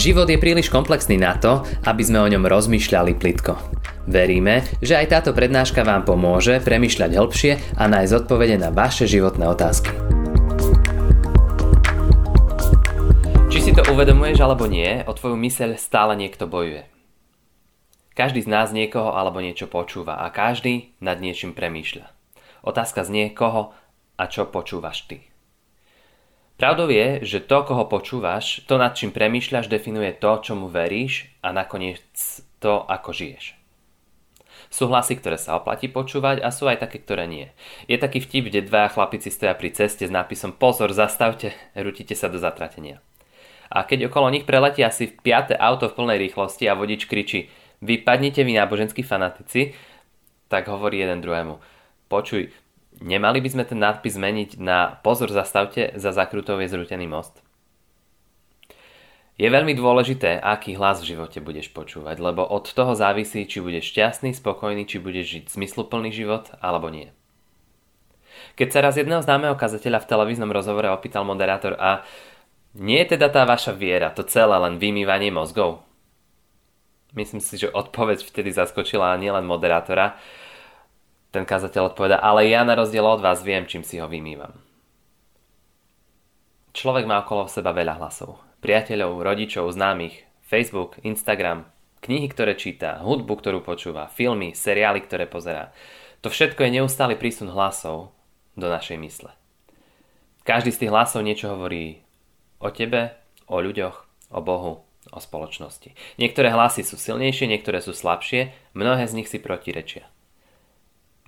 Život je príliš komplexný na to, aby sme o ňom rozmýšľali plitko. Veríme, že aj táto prednáška vám pomôže premyšľať hĺbšie a nájsť odpovede na vaše životné otázky. Či si to uvedomuješ alebo nie, o tvoju myseľ stále niekto bojuje. Každý z nás niekoho alebo niečo počúva a každý nad niečím premýšľa. Otázka znie, koho a čo počúvaš ty. Pravdou je, že to, koho počúvaš, to nad čím premýšľaš, definuje to, čomu veríš a nakoniec to, ako žiješ. Sú hlasy, ktoré sa oplatí počúvať a sú aj také, ktoré nie. Je taký vtip, kde dvaja chlapici stoja pri ceste s nápisom Pozor, zastavte, rutite sa do zatratenia. A keď okolo nich preletí asi v piate auto v plnej rýchlosti a vodič kričí Vypadnite vy náboženskí fanatici, tak hovorí jeden druhému Počuj, Nemali by sme ten nadpis zmeniť na pozor zastavte, za zakrutou je most? Je veľmi dôležité, aký hlas v živote budeš počúvať, lebo od toho závisí, či budeš šťastný, spokojný, či budeš žiť zmysluplný život, alebo nie. Keď sa raz jedného známeho kazateľa v televíznom rozhovore opýtal moderátor a nie je teda tá vaša viera, to celé len vymývanie mozgov? Myslím si, že odpoveď vtedy zaskočila nielen moderátora, ten kazateľ odpoveda, ale ja na rozdiel od vás viem, čím si ho vymývam. Človek má okolo seba veľa hlasov. Priateľov, rodičov, známych, Facebook, Instagram, knihy, ktoré číta, hudbu, ktorú počúva, filmy, seriály, ktoré pozerá. To všetko je neustály prísun hlasov do našej mysle. Každý z tých hlasov niečo hovorí o tebe, o ľuďoch, o Bohu, o spoločnosti. Niektoré hlasy sú silnejšie, niektoré sú slabšie, mnohé z nich si protirečia.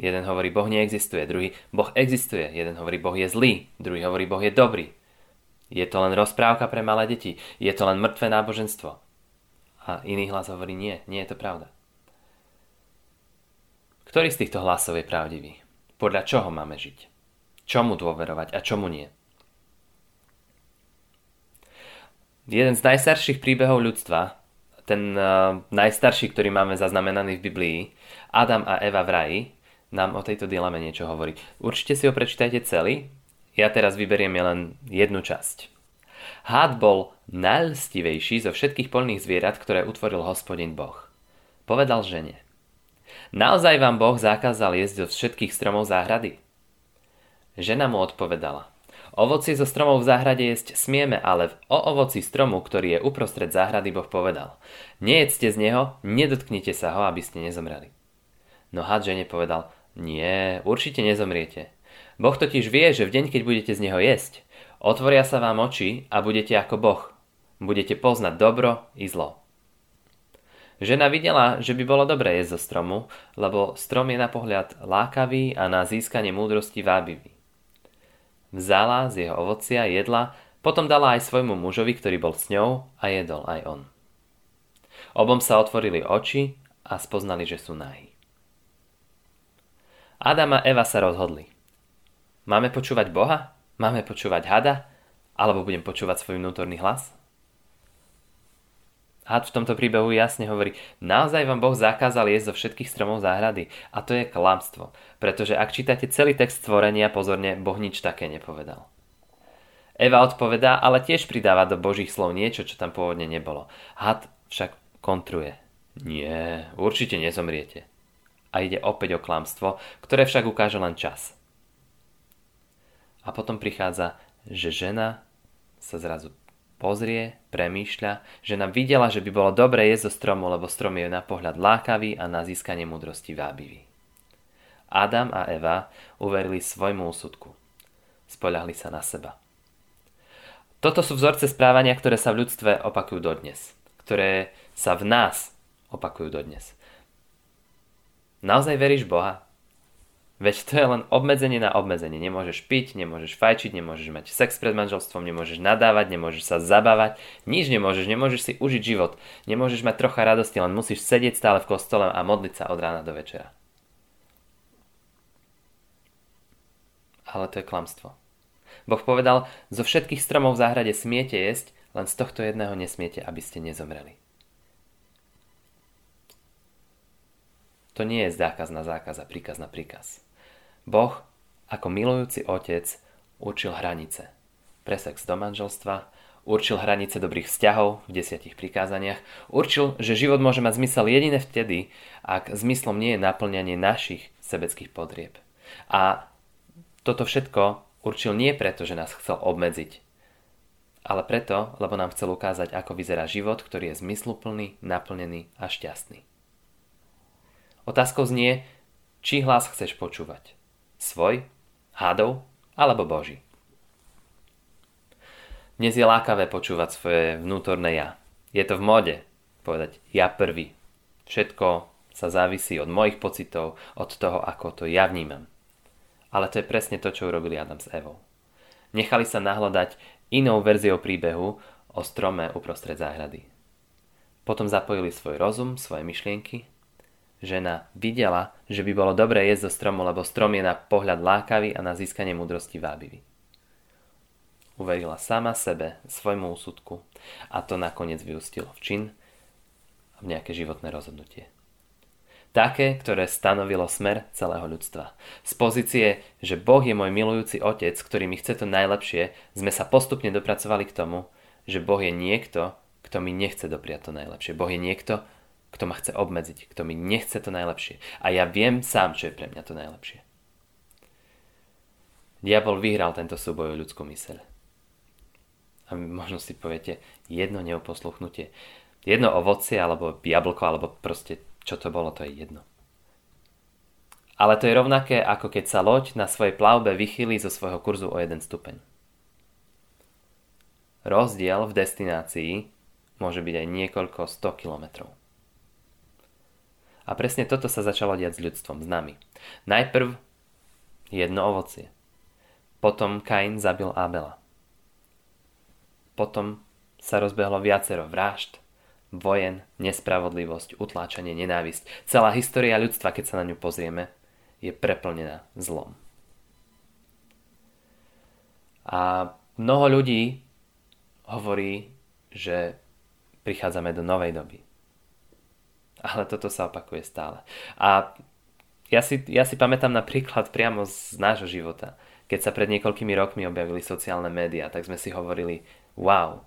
Jeden hovorí, Boh neexistuje, druhý, Boh existuje. Jeden hovorí, Boh je zlý, druhý hovorí, Boh je dobrý. Je to len rozprávka pre malé deti, je to len mŕtve náboženstvo. A iný hlas hovorí, nie, nie je to pravda. Ktorý z týchto hlasov je pravdivý? Podľa čoho máme žiť? Čomu dôverovať a čomu nie? Jeden z najstarších príbehov ľudstva, ten uh, najstarší, ktorý máme zaznamenaný v Biblii, Adam a Eva v raji, nám o tejto dileme niečo hovorí. Určite si ho prečítajte celý, ja teraz vyberiem len jednu časť. Hád bol najlstivejší zo všetkých polných zvierat, ktoré utvoril hospodin Boh. Povedal žene. Naozaj vám Boh zakázal jesť zo všetkých stromov záhrady? Žena mu odpovedala. Ovoci zo stromov v záhrade jesť smieme, ale o ovoci stromu, ktorý je uprostred záhrady, Boh povedal. Nejedzte z neho, nedotknite sa ho, aby ste nezomreli. No had žene povedal, nie, určite nezomriete. Boh totiž vie, že v deň, keď budete z neho jesť, otvoria sa vám oči a budete ako Boh. Budete poznať dobro i zlo. Žena videla, že by bolo dobré jesť zo stromu, lebo strom je na pohľad lákavý a na získanie múdrosti vábivý. Vzala z jeho ovocia, jedla, potom dala aj svojmu mužovi, ktorý bol s ňou a jedol aj on. Obom sa otvorili oči a spoznali, že sú nahí. Adam a Eva sa rozhodli. Máme počúvať Boha? Máme počúvať hada? Alebo budem počúvať svoj vnútorný hlas? Had v tomto príbehu jasne hovorí, naozaj vám Boh zakázal jesť zo všetkých stromov záhrady. A to je klamstvo, pretože ak čítate celý text stvorenia, pozorne, Boh nič také nepovedal. Eva odpovedá, ale tiež pridáva do Božích slov niečo, čo tam pôvodne nebolo. Had však kontruje. Nie, určite nezomriete a ide opäť o klamstvo, ktoré však ukáže len čas. A potom prichádza, že žena sa zrazu pozrie, premýšľa, že nám videla, že by bolo dobre jesť zo stromu, lebo strom je na pohľad lákavý a na získanie múdrosti vábivý. Adam a Eva uverili svojmu úsudku. Spoľahli sa na seba. Toto sú vzorce správania, ktoré sa v ľudstve opakujú dodnes. Ktoré sa v nás opakujú dodnes. Naozaj veríš Boha? Veď to je len obmedzenie na obmedzenie. Nemôžeš piť, nemôžeš fajčiť, nemôžeš mať sex pred manželstvom, nemôžeš nadávať, nemôžeš sa zabávať, nič nemôžeš, nemôžeš si užiť život, nemôžeš mať trocha radosti, len musíš sedieť stále v kostole a modliť sa od rána do večera. Ale to je klamstvo. Boh povedal, zo všetkých stromov v záhrade smiete jesť, len z tohto jedného nesmiete, aby ste nezomreli. To nie je zákaz na zákaz a príkaz na príkaz. Boh, ako milujúci otec, určil hranice. Pre sex do manželstva, určil hranice dobrých vzťahov v desiatich prikázaniach, určil, že život môže mať zmysel jedine vtedy, ak zmyslom nie je naplňanie našich sebeckých potrieb. A toto všetko určil nie preto, že nás chcel obmedziť, ale preto, lebo nám chcel ukázať, ako vyzerá život, ktorý je zmysluplný, naplnený a šťastný. Otázkou znie, či hlas chceš počúvať. Svoj, hádov alebo Boží. Dnes je lákavé počúvať svoje vnútorné ja. Je to v mode povedať ja prvý. Všetko sa závisí od mojich pocitov, od toho, ako to ja vnímam. Ale to je presne to, čo urobili Adam s Evou. Nechali sa nahľadať inou verziou príbehu o strome uprostred záhrady. Potom zapojili svoj rozum, svoje myšlienky Žena videla, že by bolo dobré jesť zo stromu, lebo strom je na pohľad lákavý a na získanie múdrosti vábivý. Uverila sama sebe, svojmu úsudku a to nakoniec vyústilo v čin a v nejaké životné rozhodnutie. Také, ktoré stanovilo smer celého ľudstva. Z pozície, že Boh je môj milujúci otec, ktorý mi chce to najlepšie, sme sa postupne dopracovali k tomu, že Boh je niekto, kto mi nechce dopriať to najlepšie. Boh je niekto, kto ma chce obmedziť, kto mi nechce to najlepšie. A ja viem sám, čo je pre mňa to najlepšie. Diabol vyhral tento súboj o ľudskú myseľ. A možno si poviete, jedno neoposluchnutie, jedno ovocie, alebo jablko, alebo proste čo to bolo, to je jedno. Ale to je rovnaké, ako keď sa loď na svojej plavbe vychýli zo svojho kurzu o jeden stupeň. Rozdiel v destinácii môže byť aj niekoľko 100 kilometrov. A presne toto sa začalo diať s ľudstvom, s nami. Najprv jedno ovocie. Potom Kain zabil Abela. Potom sa rozbehlo viacero vražd, vojen, nespravodlivosť, utláčanie, nenávisť. Celá história ľudstva, keď sa na ňu pozrieme, je preplnená zlom. A mnoho ľudí hovorí, že prichádzame do novej doby ale toto sa opakuje stále. A ja si, ja si pamätám napríklad priamo z nášho života. Keď sa pred niekoľkými rokmi objavili sociálne médiá, tak sme si hovorili, wow,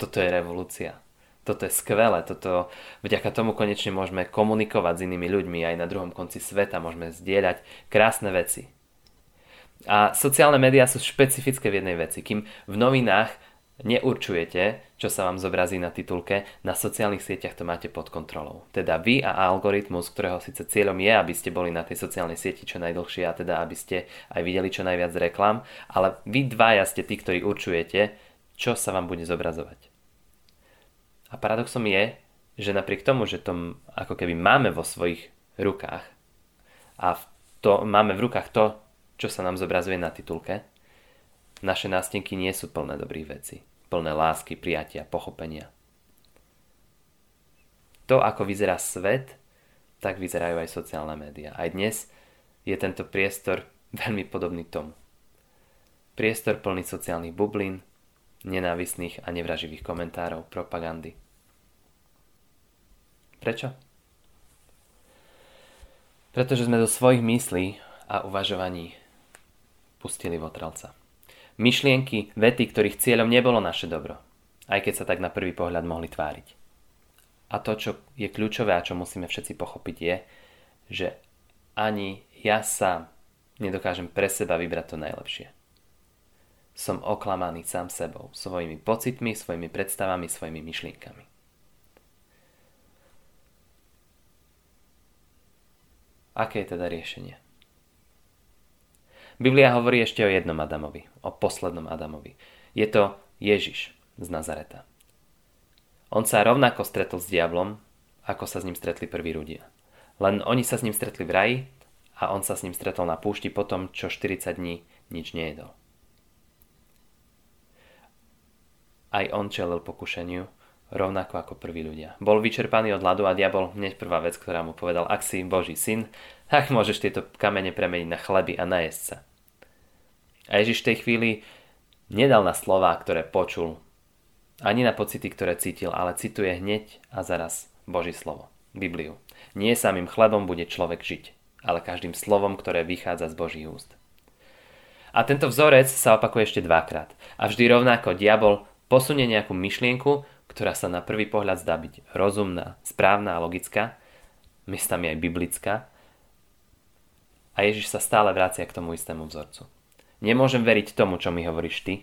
toto je revolúcia. Toto je skvelé, toto, vďaka tomu konečne môžeme komunikovať s inými ľuďmi aj na druhom konci sveta, môžeme zdieľať krásne veci. A sociálne médiá sú špecifické v jednej veci. Kým v novinách neurčujete, čo sa vám zobrazí na titulke, na sociálnych sieťach to máte pod kontrolou. Teda vy a algoritmus, ktorého síce cieľom je, aby ste boli na tej sociálnej sieti čo najdlhšie a teda aby ste aj videli čo najviac reklam, ale vy dvaja ste tí, ktorí určujete, čo sa vám bude zobrazovať. A paradoxom je, že napriek tomu, že to ako keby máme vo svojich rukách a to, máme v rukách to, čo sa nám zobrazuje na titulke, naše nástenky nie sú plné dobrých vecí, plné lásky, prijatia, pochopenia. To, ako vyzerá svet, tak vyzerajú aj sociálne médiá. Aj dnes je tento priestor veľmi podobný tomu. Priestor plný sociálnych bublín, nenávisných a nevraživých komentárov, propagandy. Prečo? Pretože sme do svojich myslí a uvažovaní pustili votrelca. Myšlienky, vety, ktorých cieľom nebolo naše dobro, aj keď sa tak na prvý pohľad mohli tváriť. A to, čo je kľúčové a čo musíme všetci pochopiť je, že ani ja sám nedokážem pre seba vybrať to najlepšie. Som oklamaný sám sebou, svojimi pocitmi, svojimi predstavami, svojimi myšlienkami. Aké je teda riešenie? Biblia hovorí ešte o jednom Adamovi, o poslednom Adamovi. Je to Ježiš z Nazareta. On sa rovnako stretol s diablom, ako sa s ním stretli prví ľudia. Len oni sa s ním stretli v raji a on sa s ním stretol na púšti potom, čo 40 dní nič nejedol. Aj on čelil pokušeniu, rovnako ako prví ľudia. Bol vyčerpaný od hladu a diabol hneď prvá vec, ktorá mu povedal, ak si Boží syn, tak môžeš tieto kamene premeniť na chleby a najesť sa. A Ježiš v tej chvíli nedal na slová, ktoré počul, ani na pocity, ktoré cítil, ale cituje hneď a zaraz Boží slovo, Bibliu. Nie samým chlebom bude človek žiť, ale každým slovom, ktoré vychádza z Božích úst. A tento vzorec sa opakuje ešte dvakrát. A vždy rovnako diabol Posunie nejakú myšlienku, ktorá sa na prvý pohľad zdá byť rozumná, správna a logická, miestami aj biblická, a Ježiš sa stále vracia k tomu istému vzorcu. Nemôžem veriť tomu, čo mi hovoríš ty,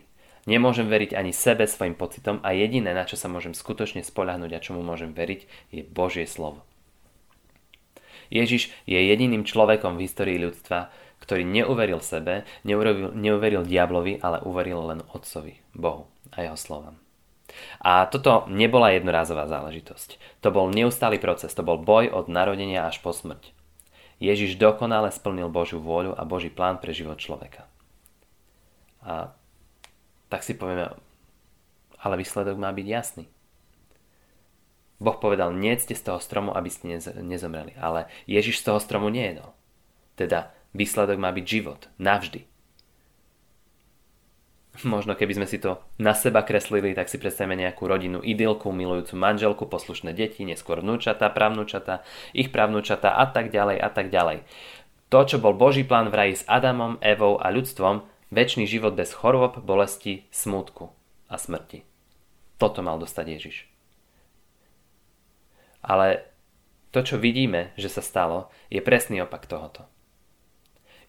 nemôžem veriť ani sebe, svojim pocitom a jediné, na čo sa môžem skutočne spoľahnúť a čomu môžem veriť, je Božie slovo. Ježiš je jediným človekom v histórii ľudstva, ktorý neuveril sebe, neuveril, neuveril diablovi, ale uveril len Otcovi, Bohu a jeho slovám. A toto nebola jednorázová záležitosť. To bol neustály proces, to bol boj od narodenia až po smrť. Ježiš dokonale splnil Božiu vôľu a Boží plán pre život človeka. A tak si povieme, ale výsledok má byť jasný. Boh povedal, nejedzte z toho stromu, aby ste nezomreli. Ale Ježiš z toho stromu nejedol. Teda výsledok má byť život. Navždy. Možno keby sme si to na seba kreslili, tak si predstavíme nejakú rodinu, idylku, milujúcu manželku, poslušné deti, neskôr vnúčata, pravnúčata, ich pravnúčata a tak ďalej a tak ďalej. To, čo bol Boží plán v raji s Adamom, Evou a ľudstvom, väčší život bez chorôb, bolesti, smútku a smrti. Toto mal dostať Ježiš. Ale to, čo vidíme, že sa stalo, je presný opak tohoto.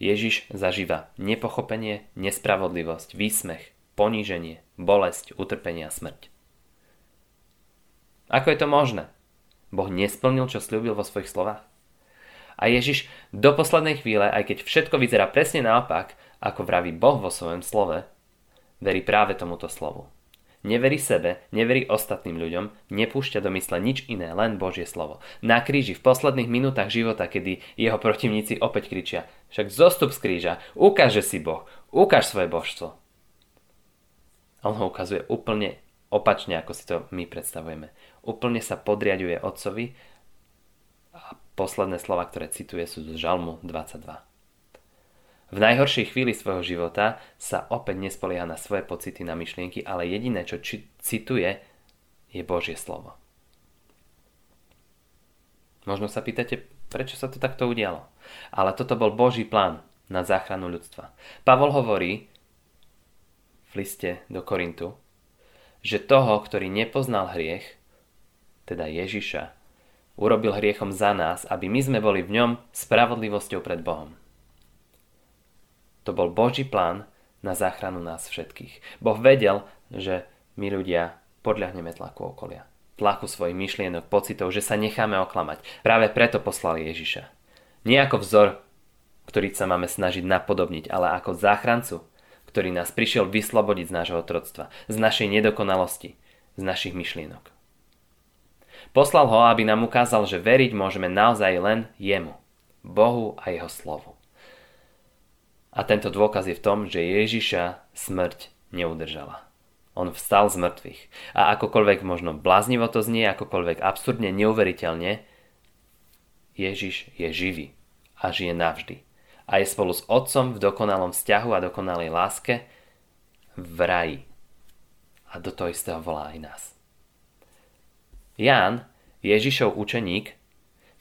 Ježiš zažíva nepochopenie, nespravodlivosť, výsmech, poníženie, bolesť, utrpenie a smrť. Ako je to možné? Boh nesplnil, čo slúbil vo svojich slovách? A Ježiš do poslednej chvíle, aj keď všetko vyzerá presne naopak, ako vraví Boh vo svojom slove, verí práve tomuto slovu. Neverí sebe, neverí ostatným ľuďom, nepúšťa do mysle nič iné, len Božie slovo. Na kríži v posledných minútach života, kedy jeho protivníci opäť kričia, však zostup z kríža, ukáže si Boh, ukáž svoje božstvo. On ho ukazuje úplne opačne, ako si to my predstavujeme. Úplne sa podriaduje otcovi a posledné slova, ktoré cituje, sú z Žalmu 22. V najhoršej chvíli svojho života sa opäť nespolieha na svoje pocity, na myšlienky, ale jediné, čo či- cituje, je Božie slovo. Možno sa pýtate, prečo sa to takto udialo. Ale toto bol Boží plán na záchranu ľudstva. Pavol hovorí v liste do Korintu, že toho, ktorý nepoznal hriech, teda Ježiša, urobil hriechom za nás, aby my sme boli v ňom spravodlivosťou pred Bohom. To bol Boží plán na záchranu nás všetkých. Boh vedel, že my ľudia podľahneme tlaku okolia. Tlaku svojich myšlienok, pocitov, že sa necháme oklamať. Práve preto poslali Ježiša. Nie ako vzor, ktorý sa máme snažiť napodobniť, ale ako záchrancu, ktorý nás prišiel vyslobodiť z nášho otroctva, z našej nedokonalosti, z našich myšlienok. Poslal ho, aby nám ukázal, že veriť môžeme naozaj len jemu, Bohu a jeho slovu. A tento dôkaz je v tom, že Ježiša smrť neudržala. On vstal z mŕtvych. A akokoľvek možno bláznivo to znie, akokoľvek absurdne, neuveriteľne, Ježiš je živý a žije navždy. A je spolu s Otcom v dokonalom vzťahu a dokonalej láske v raji. A do toho istého volá aj nás. Ján, Ježišov učeník,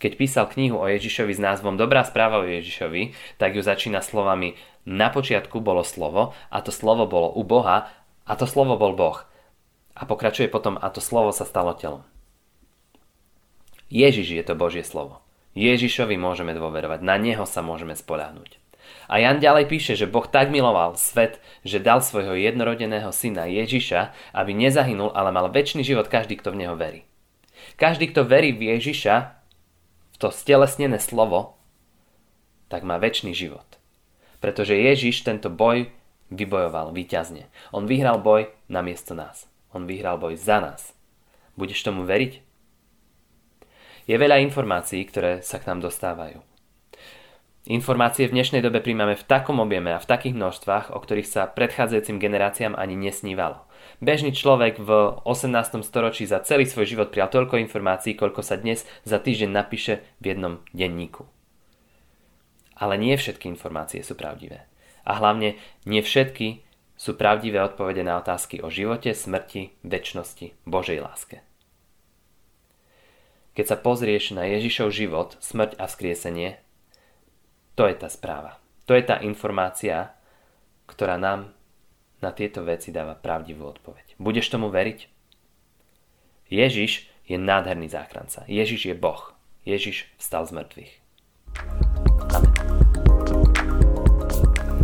keď písal knihu o Ježišovi s názvom Dobrá správa o Ježišovi, tak ju začína slovami Na počiatku bolo slovo a to slovo bolo u Boha a to slovo bol Boh. A pokračuje potom a to slovo sa stalo telom. Ježiš je to Božie slovo. Ježišovi môžeme dôverovať, na Neho sa môžeme spoľahnúť. A Jan ďalej píše, že Boh tak miloval svet, že dal svojho jednorodeného syna Ježiša, aby nezahynul, ale mal väčší život každý, kto v Neho verí. Každý, kto verí v Ježiša, to stelesnené slovo, tak má väčší život. Pretože Ježiš tento boj vybojoval víťazne. On vyhral boj na miesto nás. On vyhral boj za nás. Budeš tomu veriť? Je veľa informácií, ktoré sa k nám dostávajú. Informácie v dnešnej dobe príjmame v takom objeme a v takých množstvách, o ktorých sa predchádzajúcim generáciám ani nesnívalo. Bežný človek v 18. storočí za celý svoj život prijal toľko informácií, koľko sa dnes za týždeň napíše v jednom denníku. Ale nie všetky informácie sú pravdivé. A hlavne nie všetky sú pravdivé odpovede na otázky o živote, smrti, väčšnosti, Božej láske. Keď sa pozrieš na Ježišov život, smrť a vzkriesenie, to je tá správa. To je tá informácia, ktorá nám na tieto veci dáva pravdivú odpoveď. Budeš tomu veriť? Ježiš je nádherný záchranca. Ježiš je Boh. Ježiš vstal z mŕtvych. Amen.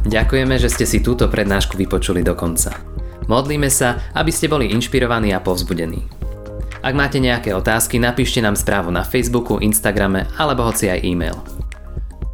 Ďakujeme, že ste si túto prednášku vypočuli do konca. Modlíme sa, aby ste boli inšpirovaní a povzbudení. Ak máte nejaké otázky, napíšte nám správu na Facebooku, Instagrame alebo hoci aj e-mail.